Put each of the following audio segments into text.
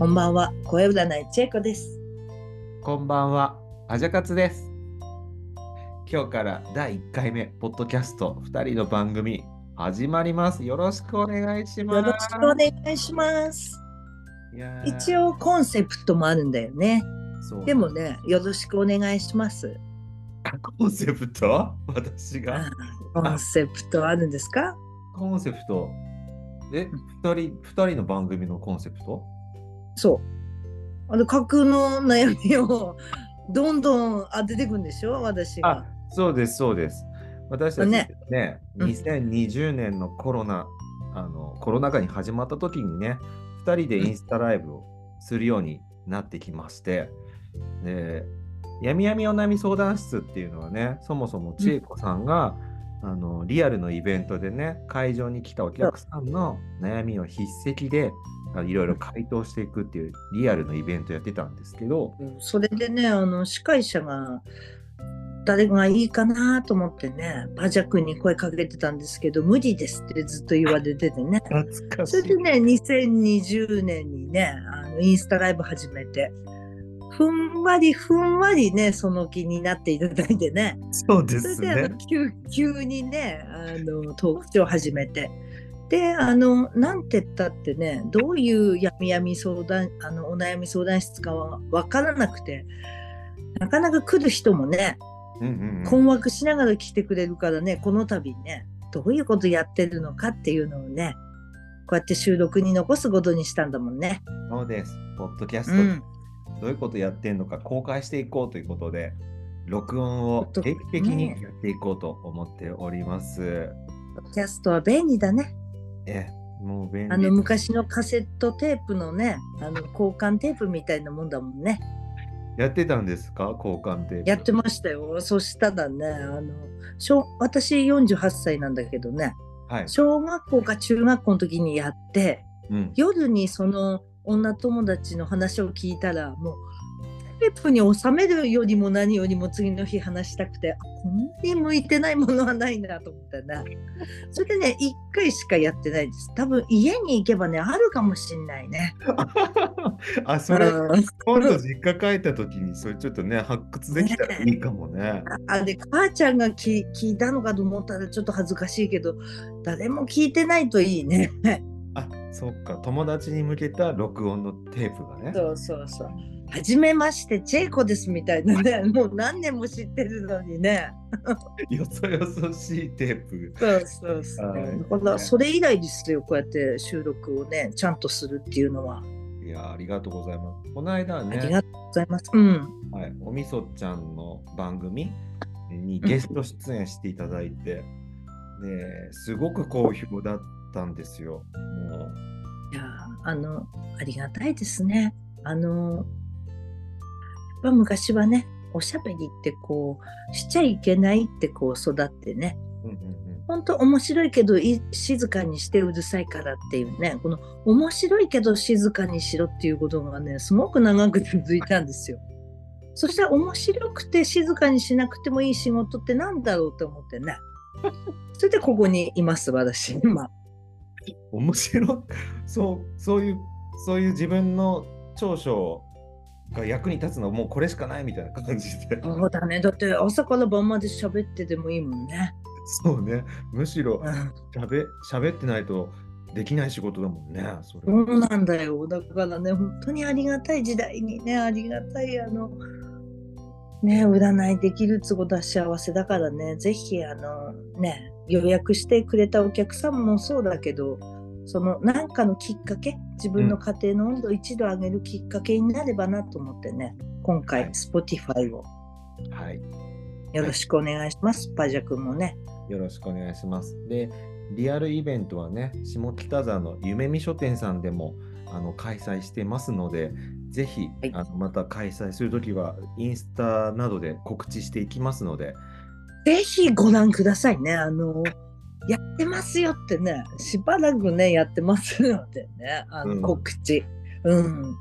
こんばんは、声占い千恵子です。こんばんは、アジャカツです。今日から第1回目、ポッドキャスト2人の番組始まります。よろしくお願いします。よろしくお願いします。一応コンセプトもあるんだよね。でもね、よろしくお願いします。コンセプト？私が？コンセプトあるんですか？コンセプトえ、2人、二人の番組のコンセプト？そう。あの、架空の悩みをどんどん当てていくんでしょ？私あが。、そうです、そうです。私たちねねうん2020年のコロナ、あのコロナ禍に始まった時にね、2人でインスタライブをするようになってきまして、で、やみやみお悩み相談室っていうのはね、そもそも千恵子さんが、あのリアルのイベントでね、会場に来たお客さんの悩みを筆跡であいろいろ回答していくっていうリアルのイベントやってたんですけど、それでね、あの、司会者が誰がいいかなと思ってね、パジャ君に声かけてたんですけど、無理ですってずっと言われててね。懐かしいそれで。ね、2020年にね、あのインスタライブ始めて、ふんわりふんわりね、その気になっていただいてね、そうですそれであねの。急急にね、あのトークショー始めて、で、あの、なんて言ったってね、どういうやみやみ相談、あの、お悩み相談室かは分からなくて、なかなか来る人もね、うんうんうん困惑しながら来てくれるからね、この度ね、どういうことやってるのかっていうのをね、こうやって収録に残すことにしたんだもんね。そうです。ポッドキャスト、うん。どういうことやってんのか公開していこうということで、録音を定期的にねやっていこうと思っております。ポッドキャストは便利だね。え、もう便利。あの昔のカセットテープのね、あの交換テープみたいなもんだもんね。やってたんですか？交換テープ。やってましたよ。そしたらね、あの小私48歳なんだけどね、はい。小学校か中学校の時にやって、うん。夜にその女友達の話を聞いたらもうテープに収めるよりも何よりも次の日話したくてあこんなに向いてないものはないなと思ったねそれでね1回しかやってないです多分家に行けばねあるかもしんないね あ、それ、うん今度実家帰った時に、それちょっとね、発掘できたらいいかもね。ああれ母ちゃんが聞聞いたのかと思ったらちょっと恥ずかしいけど誰も聞いてないといいねあ、そっか。友達に向けた録音のテープがね。そうそうそうはじめましてチェイコですみたいなね もう何年も知ってるのにね よそよそしいテープ。そうそうそう。はいだからそれ以来ですよ、こうやって収録をね、ちゃんとするっていうのは。いや、ありがとうございます。この間あね。りがとうございます。うん。はい、おみそちゃんの番組にゲスト出演していただいて、ですごく好評だったんですよ。もいやー、あの、ありがたいですね。あの、ぱ昔はね、おしゃべりってこう、しちゃいけないってこう育ってね、んうんうん本当面白いけどい静かにしてうるさいからっていうね、この面白いけど静かにしろっていうことがね、すごく長く続いたんですよ。そしたら面白くて静かにしなくてもいい仕事ってなんだろうと思ってね。それでここにいます、私、今。面白いそうそういうそういう自分の長所が役に立つのはもうこれしかないみたいな感じでそうだね。だって朝から晩まで喋っててもいいもんね。そうねむしろうんしゃべ喋ってないとできない仕事だもんねそれそうなんだよ。だからね、本当にありがたい時代にね、ありがたい、あの、ね、占いできるってことは幸せだからね、ぜひ、あの、ね、予約してくれたお客さんもそうだけど、その何かのきっかけ、自分の家庭の温度を一度上げるきっかけになればなと思ってね、今は回、い Spotify をはいよろしくお願いします。パジャ君もね。よろしくお願いします。で、リアルイベントはね、下北沢の夢見書店さんでもあの開催してますので、ぜひ、はいあのまた開催するときは、インスタなどで告知していきますので、ぜひご覧くださいね。あの、やってますよってね、しばらくね、やってますのでね、あのうん告知。うん。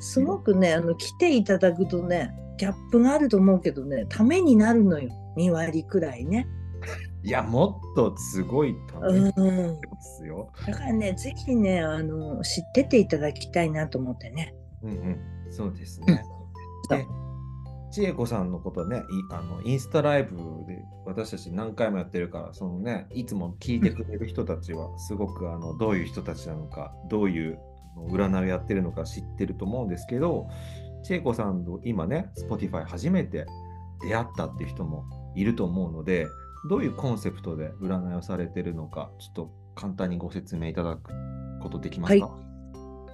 すごくね、あの、来ていただくとね、ギャップがあると思うけどね、ためになるのよ。2割くらいね。いや、もっとすごいためにうん。ますよ。だからね、ぜひね、あの、知ってていただきたいなと思ってね。うんうん、そうですね。そうで、千恵子さんのことね、いあのインスタライブで私たち何回もやってるから、そのね、いつも聞いてくれる人たちは、すごくあのどういう人たちなのか、どういう占いをやってるのか知ってると思うんですけど、千恵子さんと今ね、Spotify 初めて出会ったっていう人もいると思うので、どういうコンセプトで占いをされてるのか、ちょっと簡単にご説明いただくことできますか、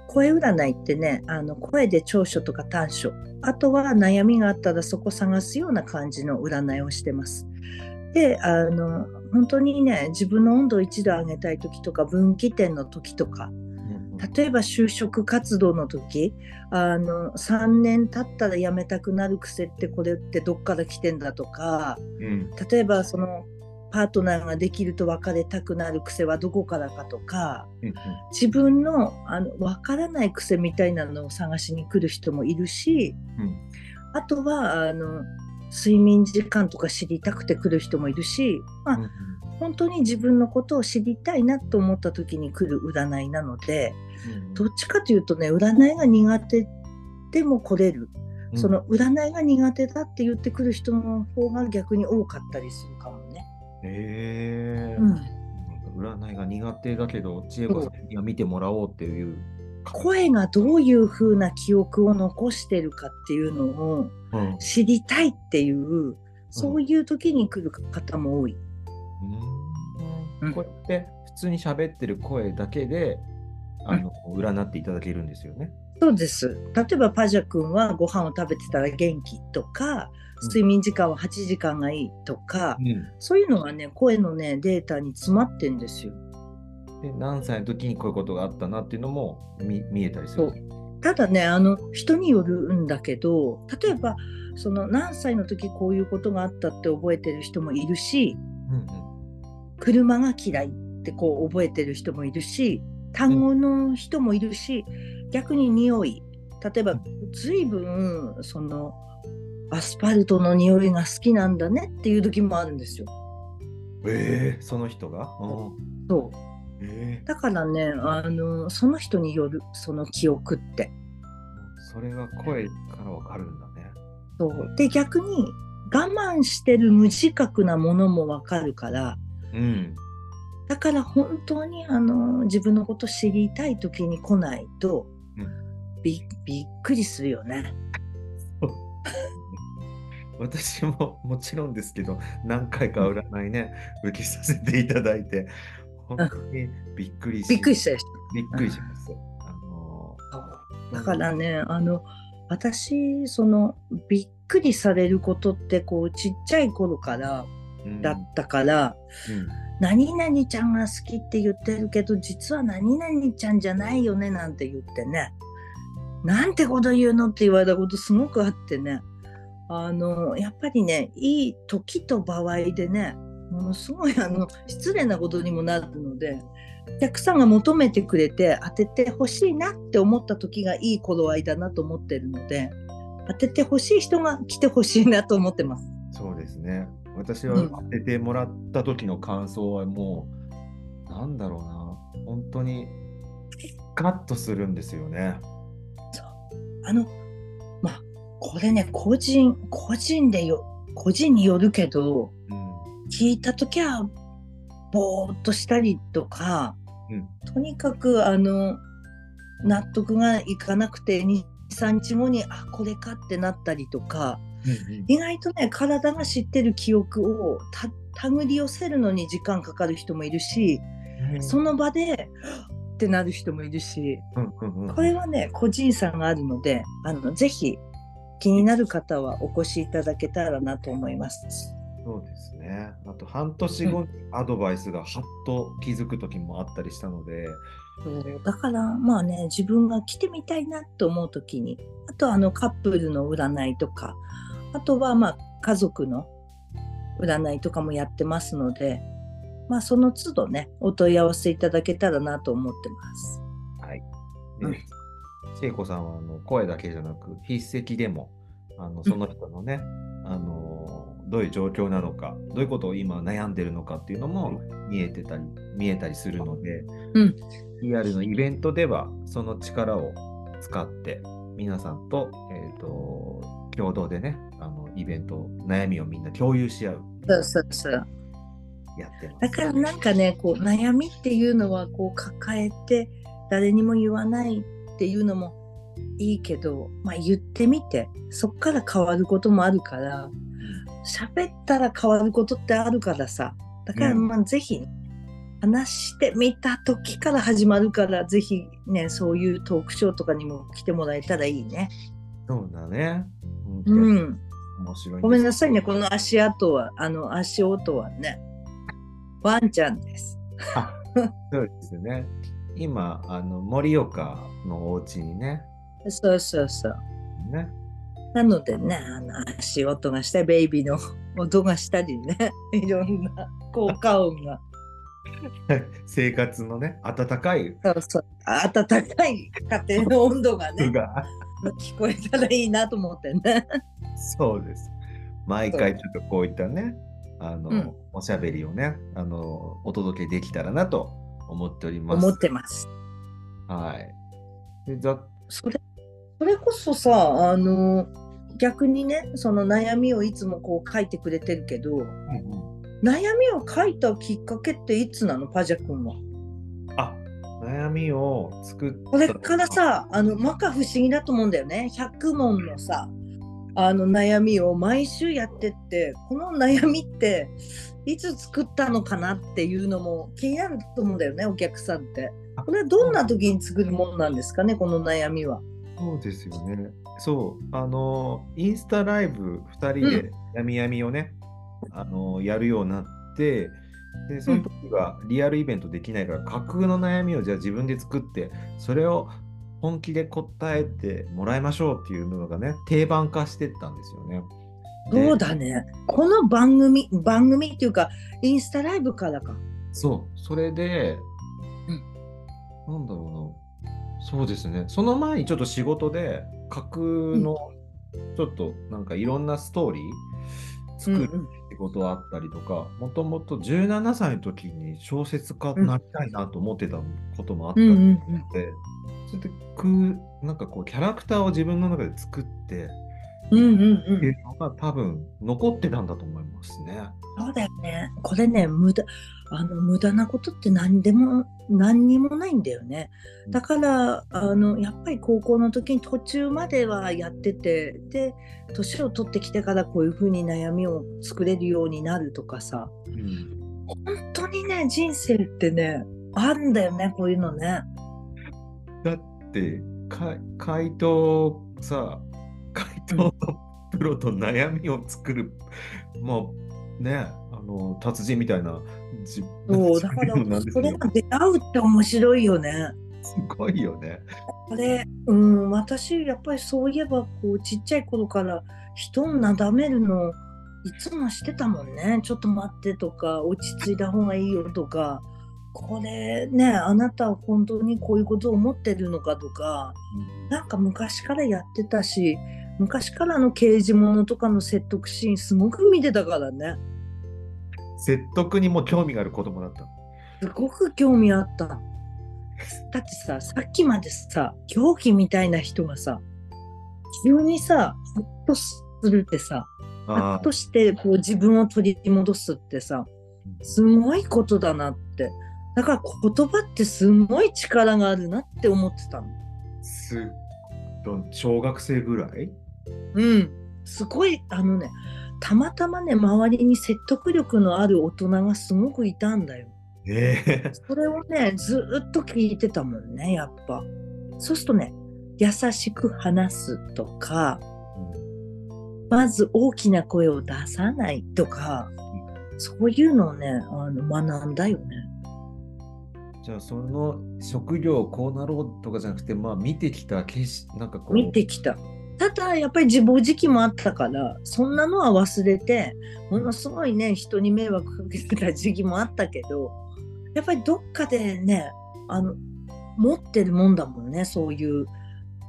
声占いってね、あの声で長所とか短所、あとは悩みがあったらそこ探すような感じの占いをしてます。で、あの本当にね、自分の温度を一度上げたい時とか、分岐点の時とか、例えば就職活動の時あの3年経ったら辞めたくなる癖ってこれってどっから来てんだとかうん。例えばそのパートナーができると別れたくなる癖はどこからかとかうんうん。自分のあの分からない癖みたいなのを探しに来る人もいるしうん。あとはあの睡眠時間とか知りたくて来る人もいるし、まあうんうん。本当に自分のことを知りたいなと思った時に来る占いなので。うんどっちかというとね占いが苦手でも来れる、うん。その占いが苦手だって言ってくる人の方が逆に多かったりするかもえ、うん、占いが苦手だけど、千恵子さん。には見てもらおうっていう。声がどういう風な記憶を残してるかっていうのをうん。知りたいっていうそういう時に来る方も多い。うん。こうやって普通に喋ってる声だけで、あの占っていただけるんですよね。そうです。例えばパジャ君はご飯を食べてたら元気とかうん。睡眠時間は8時間がいいとか、そういうのがね声のねデータに詰まってんですよ。で何歳の時にこういうことがあったなっていうのも見見えたりする。ただねあの人によるんだけど例えばその何歳の時こういうことがあったって覚えてる人もいるしうんうん。車が嫌いってこう覚えてる人もいるし単語の人もいるし、逆に匂い例えば随分そのアスファルトの匂いが好きなんだねっていう時もあるんですよ。ええその人が、うんそうええだからねあのその人によるその記憶って。それが声からわかるんだね。そうで逆に我慢してる無自覚なものもわかるからうん。だから本当にあの自分のこと知りたい時に来ないと、うん。びびっくりするよね。私ももちろんですけど、何回か占いね、受けさせていただいて、本当にびっくりしびっくりしたでしびっくりします。あのょ。だからねあの私そのびっくりされることってこうちっちゃい頃からうん。だったから、うん何々ちゃんが好きって言ってるけど実は何々ちゃんじゃないよねなんて言ってねなんてこと言うの？って言われたことすごくあってねあのやっぱりねいい時と場合でねものすごいあの失礼なことにもなるのでお客さんが求めてくれて当ててほしいなって思った時がいい頃合いだなと思ってるので当ててほしい人が来てほしいなと思ってます。そうですね。私はうん。当ててもらった時の感想はもう、なんだろうな、本当にガッとするんですよね。あの、まあ、これね、個人、個人でよ、個人によるけど、うん。聞いたときは、ぼーっとしたりとか、うん。とにかく、あの、納得がいかなくて、2、3日後に、あ、これかってなったりとか、意外とね、体が知ってる記憶をた手繰り寄せるのに時間かかる人もいるし、うんその場で、ってなる人もいるし、うんうんうんこれはね、個人差があるので、あのぜひ気になる方はお越しいただけたらなと思います。そうですね。あと半年後にアドバイスがはっと気づく時もあったりしたので、だからまあね、自分が来てみたいなと思うときに、あとあのカップルの占いとか、あとはまあ家族の占いとかもやってますので、まあその都度ね、お問い合わせいただけたらなと思ってます。うん。ね聖子さんはあの声だけじゃなく筆跡でもあのその人のね、あのどういう状況なのかどういうことを今悩んでるのかっていうのも見えてたり見えたりするので、うん、リアルのイベントではその力を使って皆さんと,、えーと、共同でねイベント悩みをみんな共有し合う。そうそうそうやってますだからなんかねこう悩みっていうのはこう抱えて誰にも言わないっていうのもいいけど、まあ、言ってみてそっから変わることもあるから喋ったら変わることってあるからさだからまあぜひ話してみた時から始まるからぜひねそういうトークショーとかにも来てもらえたらいいね。そうだね。うん。面白いごめんなさいねこの足跡はあの足音はねワンちゃんです。そうですね。今あの盛岡のお家にねそうそうそう。ね。なのでね、あの足音がしたり、ベイビーの音がしたりね、いろんな効果音が。生活のね、温かい。そうそう、温かい家庭の温度がね、聞こえたらいいなと思ってね。そうです。毎回ちょっとこういったね、あの、うん、おしゃべりをね、あの、お届けできたらなと思っております。思ってます。はい。でざそれそれこそさあの逆にねその悩みをいつもこう書いてくれてるけど、うんうん、悩みを書いたきっかけっていつなの？パジャ君は。あ悩みを作っこれからさあの摩訶不思議だと思うんだよね100問のさあの悩みを毎週やってってこの悩みっていつ作ったのかなっていうのも気になると思うんだよねお客さんって。これはどんな時に作るものなんですかねこの悩みは。そうですよね。そう、あの、インスタライブ2人でやみやみをね、うん、あの、やるようになって、で、その時はリアルイベントできないから、架空の悩みをじゃあ自分で作って、それを本気で答えてもらいましょうっていうのがね、定番化してったんですよね。そうだね。この番組、番組っていうか、インスタライブからか。そう、それで、うん、なんだろうな。そうですね。その前にちょっと仕事で架空のちょっとなんかいろんなストーリー作るってことはあったりとか、もともと17歳の時に小説家になりたいなと思ってたこともあったので、それでなんかこうキャラクターを自分の中で作って、うんうんうん、っていうのが多分残ってたんだと思いますね。そうだよね。これね、無駄、あの無駄なことって何でも何にもないんだよね。だからあのやっぱり高校の時に途中まではやっててで年を取ってきてからこういうふうに悩みを作れるようになるとかさ、うん、本当にね人生ってねあるんだよねこういうのね。だってか回答さ回答のプロと悩みを作る、もうねあの達人みたいなそう だからそれが出会うって面白いよね。すごいよね。これ、うん、私やっぱりそういえばこうちっちゃい頃から人をなだめるのいつもしてたもんね。ちょっと待ってとか落ち着いた方がいいよとか。これねあなたは本当にこういうことを思ってるのかとか、うん、なんか昔からやってたし昔からの刑事物とかの説得シーンすごく見てたからね。説得にも興味がある子供だった。すごく興味あった。だってさ、さっきまでさ、狂気みたいな人がさ、急にさ、ほっとするってさ、ほっとしてこう自分を取り戻すってさ、すごいことだなって。だから言葉ってすごい力があるなって思ってたの。す小学生ぐらい？うん。すごい、あのね、たまたまね周りに説得力のある大人がすごくいたんだよ。えー、それをねずっと聞いてたもんねやっぱ。そうするとね優しく話すとか、まず大きな声を出さないとか、そういうのをねあの学んだよね。じゃあその職業こうなろうとかじゃなくてまあ見てきた景色なんかこう見てきたただやっぱり自暴自棄もあったからそんなのは忘れてものすごいね人に迷惑かけてた時期もあったけどやっぱりどっかでねあの持ってるもんだもんねそういう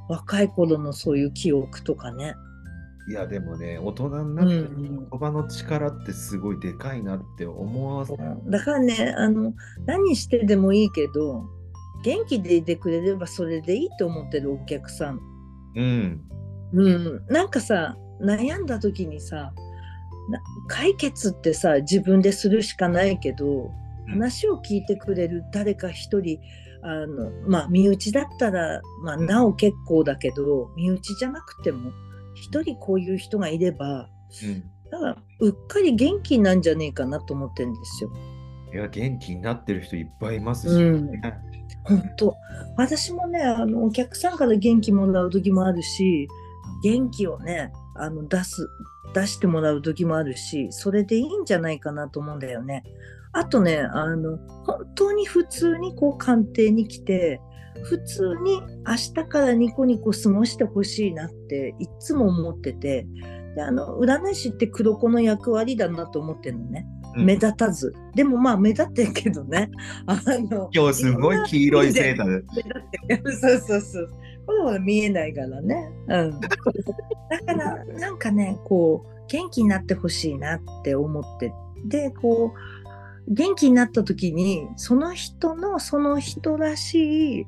若い頃のそういう記憶とかね。いや、でもね、大人になってうん。言葉の力ってすごいでかいなって思わせ、だからねあの何してでもいいけど元気でいてくれればそれでいいと思ってるお客さん。うん。うん、なんかさ悩んだ時にさな解決ってさ自分でするしかないけど話を聞いてくれる誰か一人あのまあ身内だったら、まあ、なお結構だけど身内じゃなくても一人こういう人がいればうん。だからうっかり元気なんじゃねえかなと思ってるんですよ。いや、元気になってる人いっぱいいますし、うんね本当私もねあのお客さんから元気もらう時もあるし元気をねあの出す出してもらう時もあるしそれでいいんじゃないかなと思うんだよね。あとねあの本当に普通にこう鑑定に来て普通に明日からニコニコ過ごしてほしいなっていつも思っててであの占い師って黒子の役割だなと思ってるのね。うん目立たず。でもまあ目立ってるけどね。あの今日すごい黄色いセーターで。そうそうそう。これは見えないからね。うん。だからなんかね、こう元気になってほしいなって思って。で、こう元気になった時にその人のその人らしい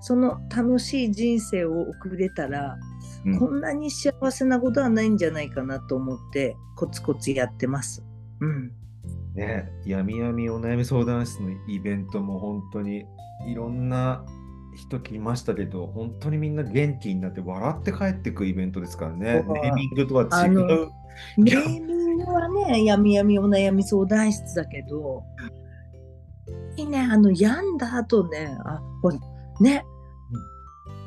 その楽しい人生を送れたら、うんこんなに幸せなことはないんじゃないかなと思ってコツコツやってます。うん。ね、闇闇お悩み相談室のイベントも本当にいろんな人来ましたけど、本当にみんな元気になって笑って帰ってくイベントですからね。ネーミングとはあ違う。のネーミングはね、やみやみお悩み相談室だけど、ね、あの、病んだ後ね、あ、ほらね、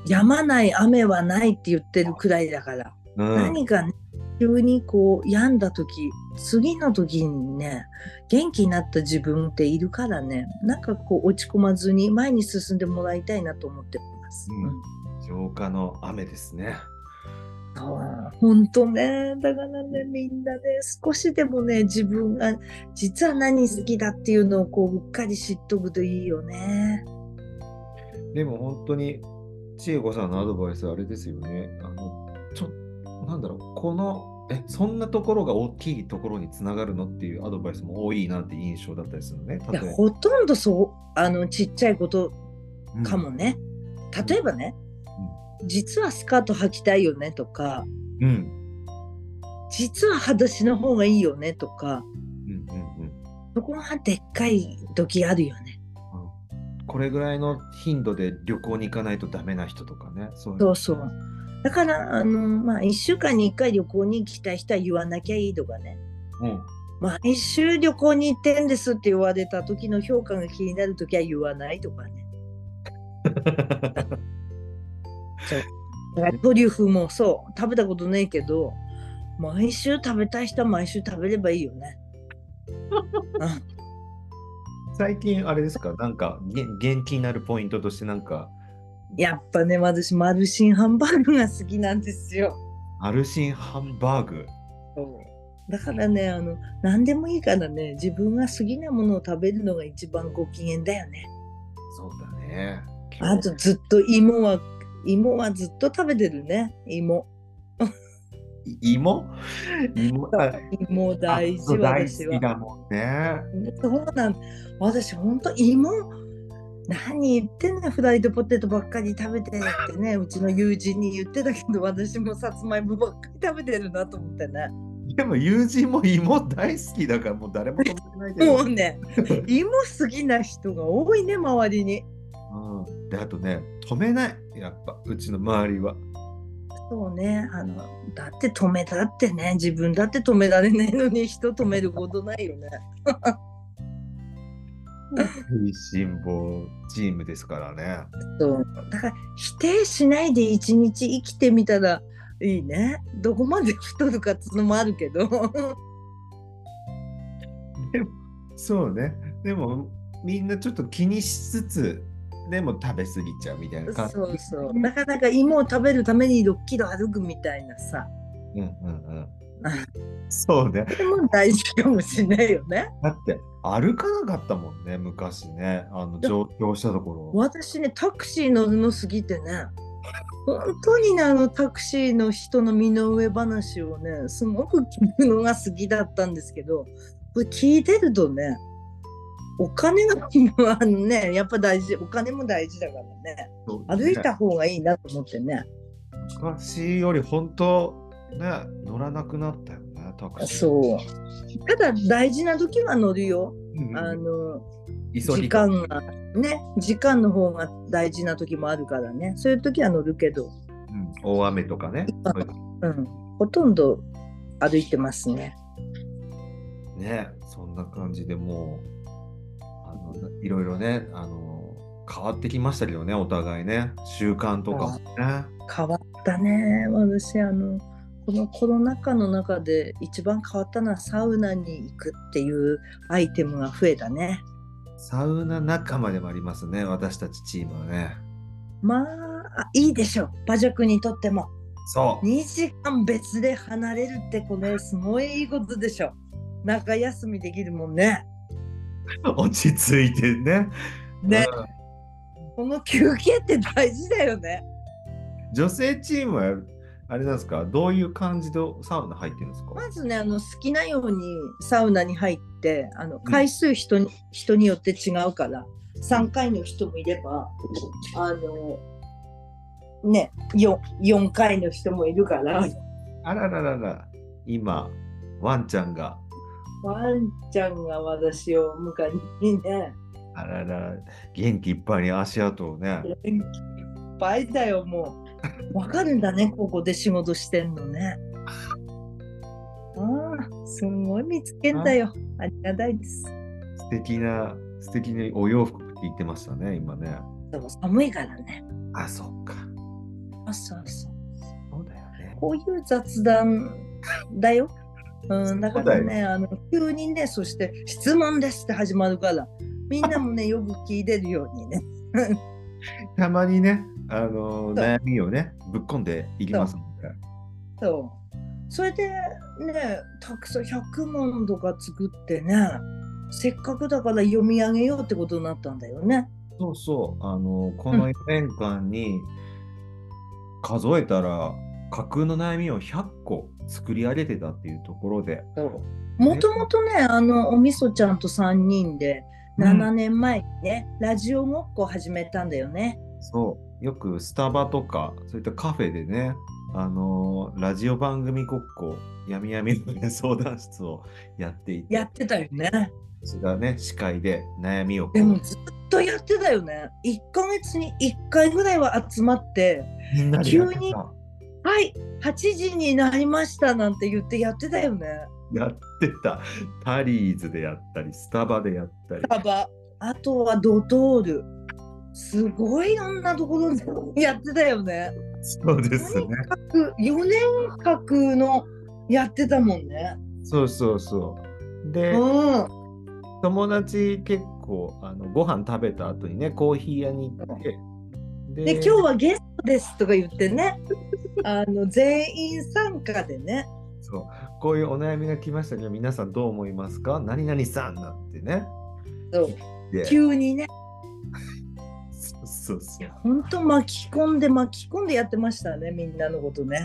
止まない雨はないって言ってるくらいだから、うん、何かね、急にこう病んだ時、次の時にね、元気になった自分っているからね、なんかこう落ち込まずに前に進んでもらいたいなと思ってます。うんの雨ですね。本当ねだからねみんなね少しでもね自分が実は何好きだっていうのをこううっかり知っとくといいよね。でも本当に千恵子さんのアドバイスあれですよね。あのちょなんだろうこのえそんなところが大きいところにつながるのっていうアドバイスも多いなって印象だったりするのね。いやほとんどそうあのちっちゃいことうんかもね。例えばね、実はスカート履きたいよねとかうん実は裸足の方がいいよねとかうんうんうんそこがでっかい時あるよね。これぐらいの頻度で旅行に行かないとダメな人とかね。そうそうそう。だからあのまあ1週間に1回旅行に行きたい人は言わなきゃいいとかね。うん毎週旅行に行ってんですって言われた時の評価が気になる時は言わないとかね。トリュフもそう食べたことないけど毎週食べたい人は毎週食べればいいよね。うん最近あれですか？なんかげ元気になるポイントとしてなんかやっぱね私マルシンハンバーグが好きなんですよ。アルシンハンバーグ？だからねあの何でもいいからね自分が好きなものを食べるのが一番ご機嫌だよね。そうだね。あとずっと芋は芋はずっと食べてるね芋。い芋？芋あ芋大事あ大私は。好きだもんね。そうなん私ほんと芋何言ってんねんフライドポテトばっかり食べてってね。うちの友人に言ってたけど私もさつまいもばっかり食べてるなと思ってね。でも友人も芋大好きだからもう誰も止めてないけど。もうね 芋好きな人が多いね周りに。うん、であとね止めないやっぱうちの周りは。そうねあのだって止めたってね自分だって止められないのに人止めることないよね食いしん坊チームですからね。そうだから否定しないで一日生きてみたらいいねどこまで太るかっていうのもあるけどでもそうね。でもみんなちょっと気にしつつでも食べ過ぎちゃうみたいな感じ。そうそうなかなか芋を食べるために6キロ歩くみたいなさうんうんうん。そうね。でも大事かもしれないよね。だって歩かなかったもんね昔ね。あの上京したところ。私ねタクシー乗るの過ぎてね。本当にねあのタクシーの人の身の上話をねすごく聞くのが好きだったんですけどこれ聞いてるとねお金があのねやっぱ大事お金も大事だからね。歩いた方がいいなと思ってね。昔より本当ね乗らなくなったよねタクシー。そう。ただ大事な時は乗るよ、うんうんあの急時間がね時間の方が大事な時もあるからね。そういう時は乗るけど、うん。大雨とかね。うん、ほとんど歩いてますね。ねそんな感じでもうあのいろいろねあの変わってきましたけどねお互いね。習慣とかもね。変わったね私あのこのコロナ禍の中で一番変わったのはサウナに行くっていうアイテムが増えたね。サウナ仲間でもありますね私たちチームはねまああいいでしょ馬塾にとってもそう2時間別で離れるってこれすごいいいことでしょ。中休みできるもんね。落ち着いてねねうんこの休憩って大事だよね。女性チームはあれなんですか？どういう感じでサウナ入ってるんですか？まずねあの好きなようにサウナに入ってあの回数人に,、人によって違うから3回の人もいればあのね 4, 4回の人もいるから。あらららら。今ワンちゃんが。ワンちゃんが私を迎えにね。あらら。元気いっぱいに足跡をね。元気いっぱいだよもうわかるんだねここで仕事してんのね。ああすごい見つけんだよ。あ。りがたいです。素敵な素敵なお洋服って言ってましたね今ね。でも寒いからね。あそっか。あそうそうそう。だよね。こういう雑談だよ。うん、だからね、あの急にね、そして質問ですって始まるから、みんなもね、よく聞いてるようにね。たまにねあの悩みをねぶっ込んでいきますのでそう。それでね、たくさん100問とか作ってね、せっかくだから読み上げようってことになったんだよね。そうそう。あのこの4年間に数えたら架空の悩みを100個作り上げてたっていうところで。もともとね、あの、おみそちゃんと3人で、7年前にね、ラジオごっこを始めたんだよね。そうよくスタバとかそういったカフェでねあのラジオ番組ごっこやみやみの、ね、相談室をやっていてやってたよね。私がね司会で悩みをでもずっとやってたよね。1ヶ月に1回ぐらいは集まって、みんなでやってた急にはい、8時になりましたなんて言ってやってたよね。やってたタリーズでやったりスタバでやったりスタバ。あとはドトール。すごいいろんなところでやってたよね。そうですね4年間のやってたもんね。そうそうそうでうん。友達結構あのご飯食べた後にねコーヒー屋に行ってで、今日はゲストですとか言ってね。あの全員参加でね。そうこういうお悩みが来ましたけど皆さんどう思いますか？何々さんなんてねそうで急にね。そうそうそう本当巻き込んで巻き込んでやってましたねみんなのことね。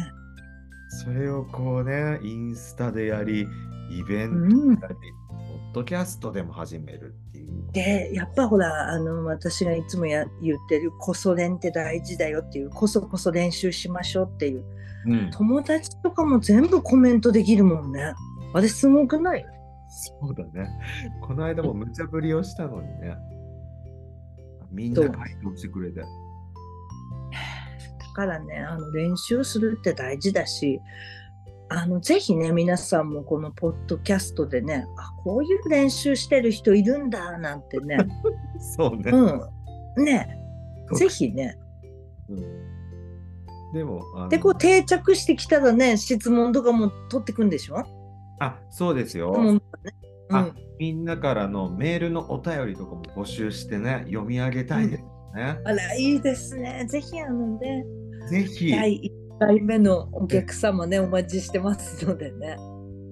それをこうねインスタでやりイベンうんトやり、ポッドキャストでも始めるっていうでやっぱほらあの私がいつもや言ってるこそ練って大事だよっていうこそこそ練習しましょうっていう。うん。友達とかも全部コメントできるもんね。あれすごくない？そうだね。この間も無茶ぶりをしたのにねみんな回答してくれて。だからねあの練習するって大事だしあのぜひね皆さんもこのポッドキャストでねあこういう練習してる人いるんだなんてね。そうね、うん。ね。ぜひね。うん。でもあのでこう定着してきたらね質問とかも取ってくんでしょ？あそうですよ、うん。あん、みんなからのメールのお便りとかも募集してね読み上げたいですね、あらいいですねぜひあのねぜひ第1回目のお客様ねお待ちしてますのでね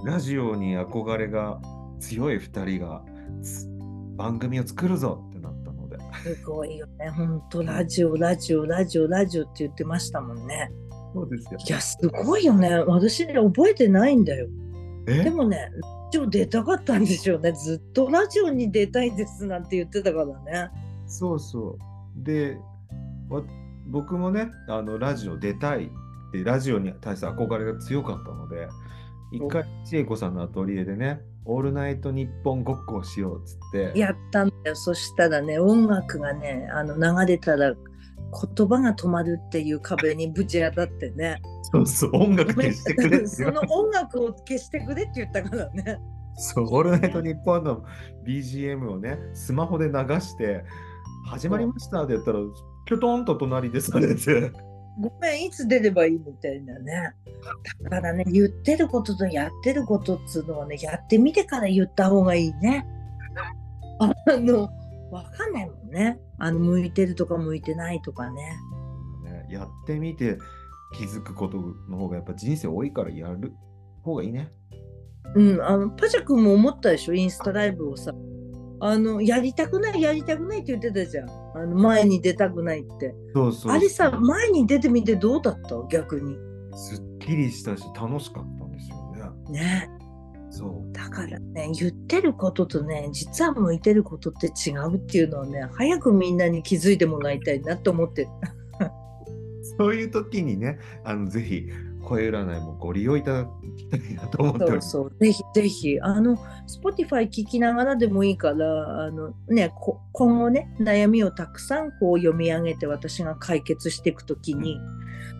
ラジオに憧れが強い2人がつ番組を作るぞってなったのですごいよね。本当ラジオ、ラジオ、ラジオ、ラジオって言ってましたもんね。そうですよ。いや、すごいよね。私ね、覚えてないんだよ。え？でもね、ラジオ出たかったんでしょうね。ずっとラジオに出たいですなんて言ってたからね。そうそう。で、わ僕もね、あのラジオ出たいって、ラジオに対して憧れが強かったので、一回、千恵子さんのアトリエでね、オールナイトニッポンごっこをしようっつって、やったんだよ。そしたらね、音楽がね、あの流れたら言葉が止まるっていう壁にぶち当たってね。そうそう、音楽消してくれ その音楽を消してくれって言ったからね。そう、オールナイトニッポンの BGM をね、スマホで流して、始まりましたって言ったら、きょとんと隣でされて、ごめん、いつ出ればいいみたいなね。だからね、言ってることとやってることっつうのはね、やってみてから言った方がいいね。あの、わかんないもんね。あの、向いてるとか向いてないとかね。ねやってみて気づくことの方がやっぱ人生多いからやる方がいいね。うん、あの、パジャ君も思ったでしょ、インスタライブをさ。あの、やりたくない、やりたくないって言ってたじゃん。あの、前に出たくないって。そうそうあれさ、前に出てみてどうだった？逆に。すっきりしたし楽しかったんですよね。ね。そう。だからね、言ってることとね、実は向いてることって違うっていうのをね、早くみんなに気づいてもらいたいなと思ってる。そういう時にね、あのぜひ声占いもご利用いただきたいなと思って。そうそう。ぜひぜひ、あの、Spotify 聞きながらでもいいから、あのね、こ今後ね、悩みをたくさんこう読み上げて私が解決していくときに、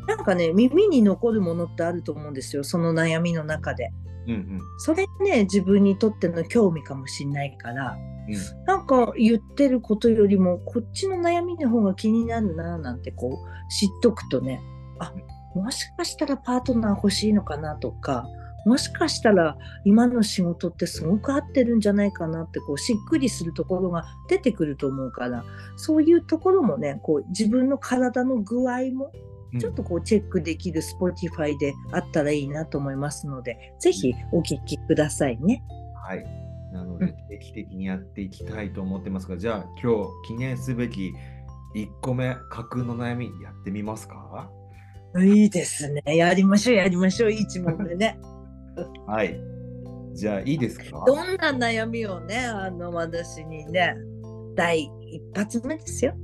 なんかね、耳に残るものってあると思うんですよ、その悩みの中で。うんうん。それね、自分にとっての興味かもしれないから、うん。なんか言ってることよりもこっちの悩みの方が気になるななんてこう知っとくとねあもしかしたらパートナー欲しいのかなとかもしかしたら今の仕事ってすごく合ってるんじゃないかなってこうしっくりするところが出てくると思うからそういうところもねこう自分の体の具合もうんちょっとこうチェックできる Spotify であったらいいなと思いますのでぜひお聞きくださいね。はい。なのでうん定期的にやっていきたいと思ってますが、じゃあ今日記念すべき1個目、架空の悩みやってみますか？いいですね。やりましょう、やりましょう。一問でね。はい。じゃあいいですか？どんな悩みをね、あの、私にね、第一発目ですよ。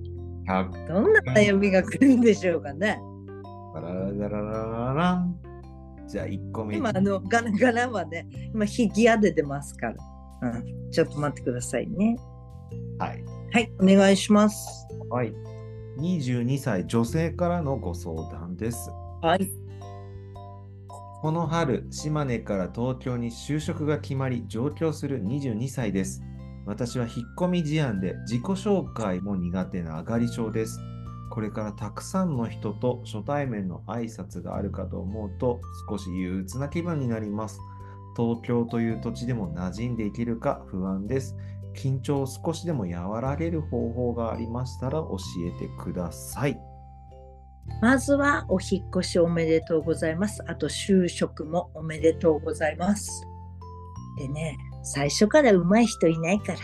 100どんな悩みが来るんでしょうかね。ララララララン。じゃあ1個目。今、あの、ガラガラはね、今、引き当ててますから。うん、ちょっと待ってくださいね。はい。はい、お願いします。はい。22歳女性からのご相談です。はい。この春、島根から東京に就職が決まり上京する22歳です。私は引っ込み思案で自己紹介も苦手な上がり症です。これからたくさんの人と初対面の挨拶があるかと思うと少し憂鬱な気分になります。東京という土地でも馴染んでいけるか不安です。緊張を少しでも和らげる方法がありましたら教えてください。まずは、お引越しおめでとうございます。あと、就職もおめでとうございます。でね、最初から上手い人いないから。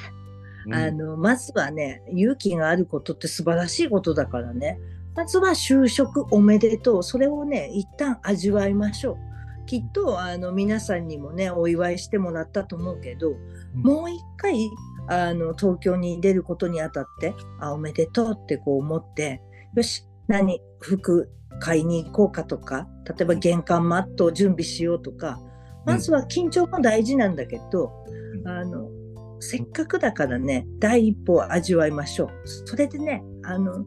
あのまずはね勇気があることって素晴らしいことだからね。まずは就職おめでとう。それをね一旦味わいましょう。きっとあの皆さんにもねお祝いしてもらったと思うけど、うん。もう一回あの東京に出ることにあたってあおめでとうってこう思ってよし何？服買いに行こうかとか例えば玄関マットを準備しようとかまずは緊張も大事なんだけど、うん。あのせっかくだからね第一歩を味わいましょう。それでねあの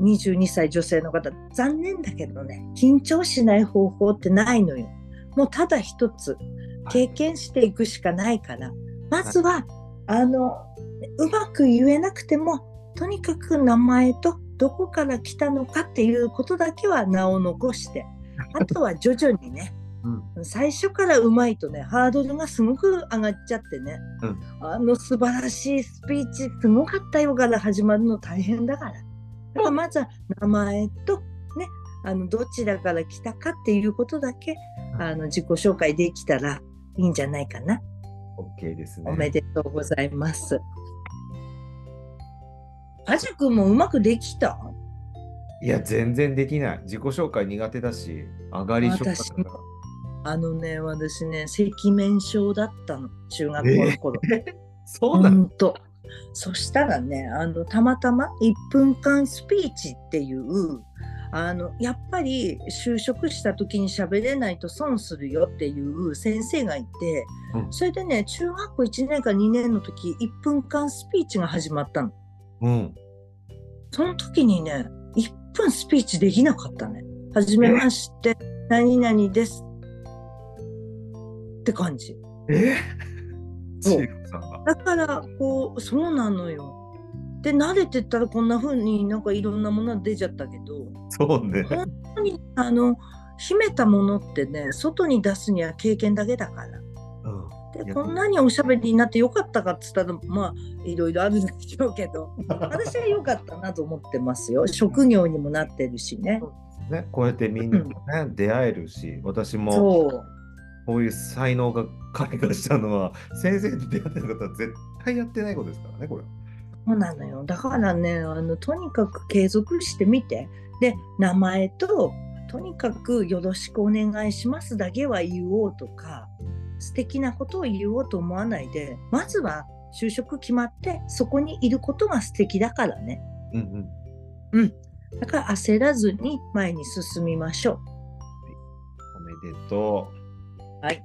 22歳女性の方残念だけどね緊張しない方法ってないのよ。もうただ一つ経験していくしかないから。まずはあのうまく言えなくてもとにかく名前とどこから来たのかっていうことだけは名を残して。あとは徐々にね最初からうまいとねハードルがすごく上がっちゃってね、うん。あの素晴らしいスピーチすごかったよから始まるの大変だから。だからまずは名前とねあのどちらから来たかっていうことだけあの自己紹介できたらいいんじゃないかな、OK ですね。おめでとうございます。あじくんもうまくできた？いや、全然できない。自己紹介苦手だし、上がり症だ私から。あのね、私ね、赤面症だったの、中学校の頃。そうなの、ほんと。そしたらね、あの、たまたま1分間スピーチっていう、あの、やっぱり就職した時に喋れないと損するよっていう先生がいて、うんそれでね、中学校1年か2年の時、1分間スピーチが始まったの。うん。その時にね、1分スピーチできなかったね。はじめまして、何々です。って感じ。え？そう。だから、こう、そうなのよ。で、慣れてったらこんな風になんかいろんなものが出ちゃったけど、そうね。本当に、あの、秘めたものってね、外に出すには経験だけだから。うん。いで、やこんなにおしゃべりになってよかったかっつったら、まあ、いろいろあるんでしょうけど、私は良かったなと思ってますよ。職業にもなってるしね。ね、こうやってみんなとね、出会えるし、私もそう。こういう才能が開花したのは、先生と出会ってなかったら絶対やってないことですからね、これ。そうなのよ。だからね、あの、とにかく継続してみて。で、名前と、とにかくよろしくお願いしますだけは言おうとか、素敵なことを言おうと思わないで、まずは就職決まって、そこにいることが素敵だからね。うんうん。だから焦らずに前に進みましょおめでとう。はい。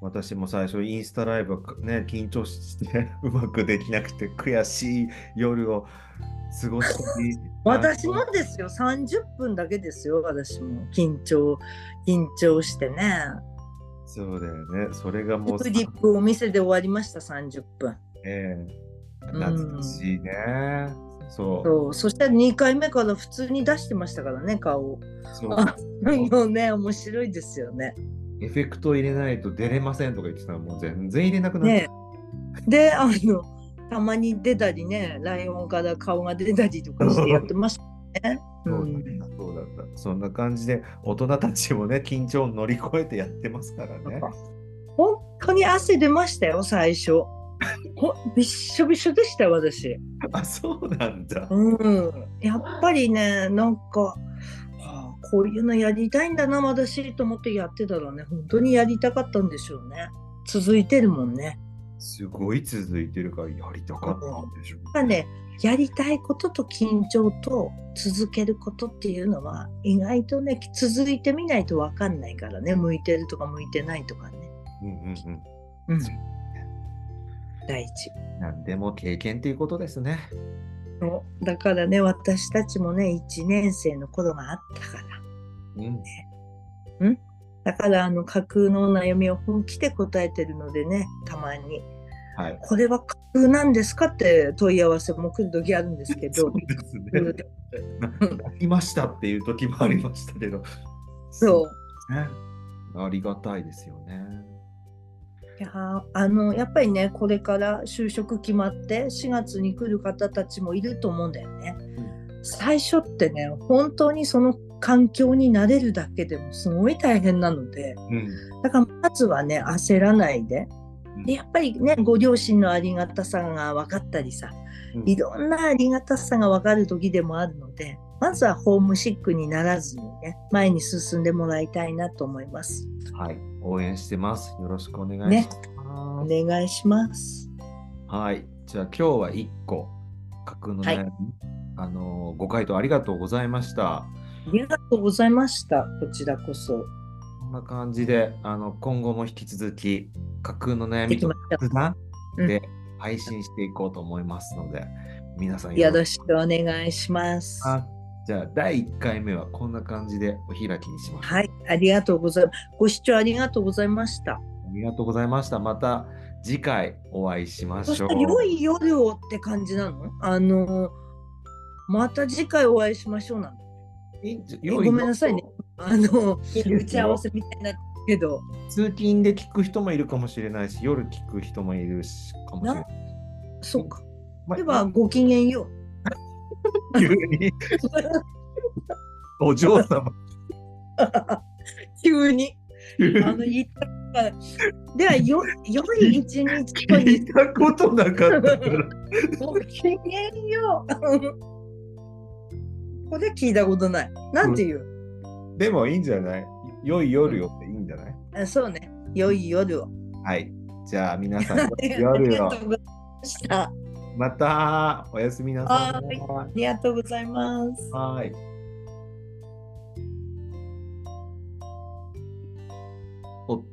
私も最初インスタライブはね、緊張して うまくできなくて悔しい夜を過ごしたり。う。私もですよ、30分だけですよ、私も。緊張、緊張してね。そうだよね。それがもうフリップお店で終わりました、30分。ええ懐かしいね。そう。そうそしたら2回目から普通に出してましたからね顔をそう あもうね面白いですよねエフェクト入れないと出れませんとか言ってたらもう全然入れなくなって。ねであのたまに出たりねライオンから顔が出たりとかしてやってましたね、う そうだん、った、そうだった。そんな感じで大人たちもね、緊張を乗り越えてやってますからね。本当に汗出ましたよ最初ほびっしょびしょでしたよ私あ、そうなんだ。うんやっぱりねなんか、はあ、こういうのやりたいんだな私と思ってやってたらね本当にやりたかったんでしょうね。続いてるもんね。すごい続いてるからやりたかったんでしょう。やっぱねやりたいことと緊張と続けることっていうのは意外とね続いてみないと分かんないからね向いてるとか向いてないとかね、うんうんうん。そう、ん。なんでも経験ということですね。だからね私たちもね1年生の頃があったからうん。だからあの架空のお悩みを本気で答えてるのでねたまにはい。これは架空なんですかって問い合わせも来る時あるんですけどそうですね。ましたっていう時もありましたけど。そうね。ありがたいですよね。いやーあのやっぱりねこれから就職決まって4月に来る方たちもいると思うんだよね。最初ってね本当にその環境に慣れるだけでもすごい大変なのでうん。だからまずはね焦らないででやっぱりねご両親のありがたさが分かったりさうんいろんなありがたさが分かる時でもあるのでまずはホームシックにならずにね前に進んでもらいたいなと思います。はい。応援してます。よろしくお願いねしまおす。願いします。はい。じゃあ今日は1個、架空の悩み、あのーご回答ありがとうございました。ありがとうございました。こちらこそ。こんな感じで、あの今後も引き続き、架空の悩みと。雑談うんで配信していこうと思いますので、皆さんよろろしくお願いします。はじゃあ、第1回目はこんな感じでお開きにしましょう。い、ありがとうございます。ご視聴ありがとうございました。ありがとうございました。また次回お会いしましょう。良い夜をって感じなの？あの、また次回お会いしましょうなの。ごめんなさいね。あの、打ち合わせみたいになけど、通勤で聞く人もいるかもしれないし、夜聞く人もいるしかもしれない。そうか。までは、ごきげんよ急にう。お嬢様。急に。あの、言ったではよ、良い一日を聞いたことなかったから。ごきげんよう。これ聞いたことない。なんていう、でもいいんじゃない？良い夜よっていいんじゃない？あそうね。良い夜を。はい。じゃあ皆さん、あ良い夜を りがと。うございました。あまたおやすみなさい。りがとうございます。はい。お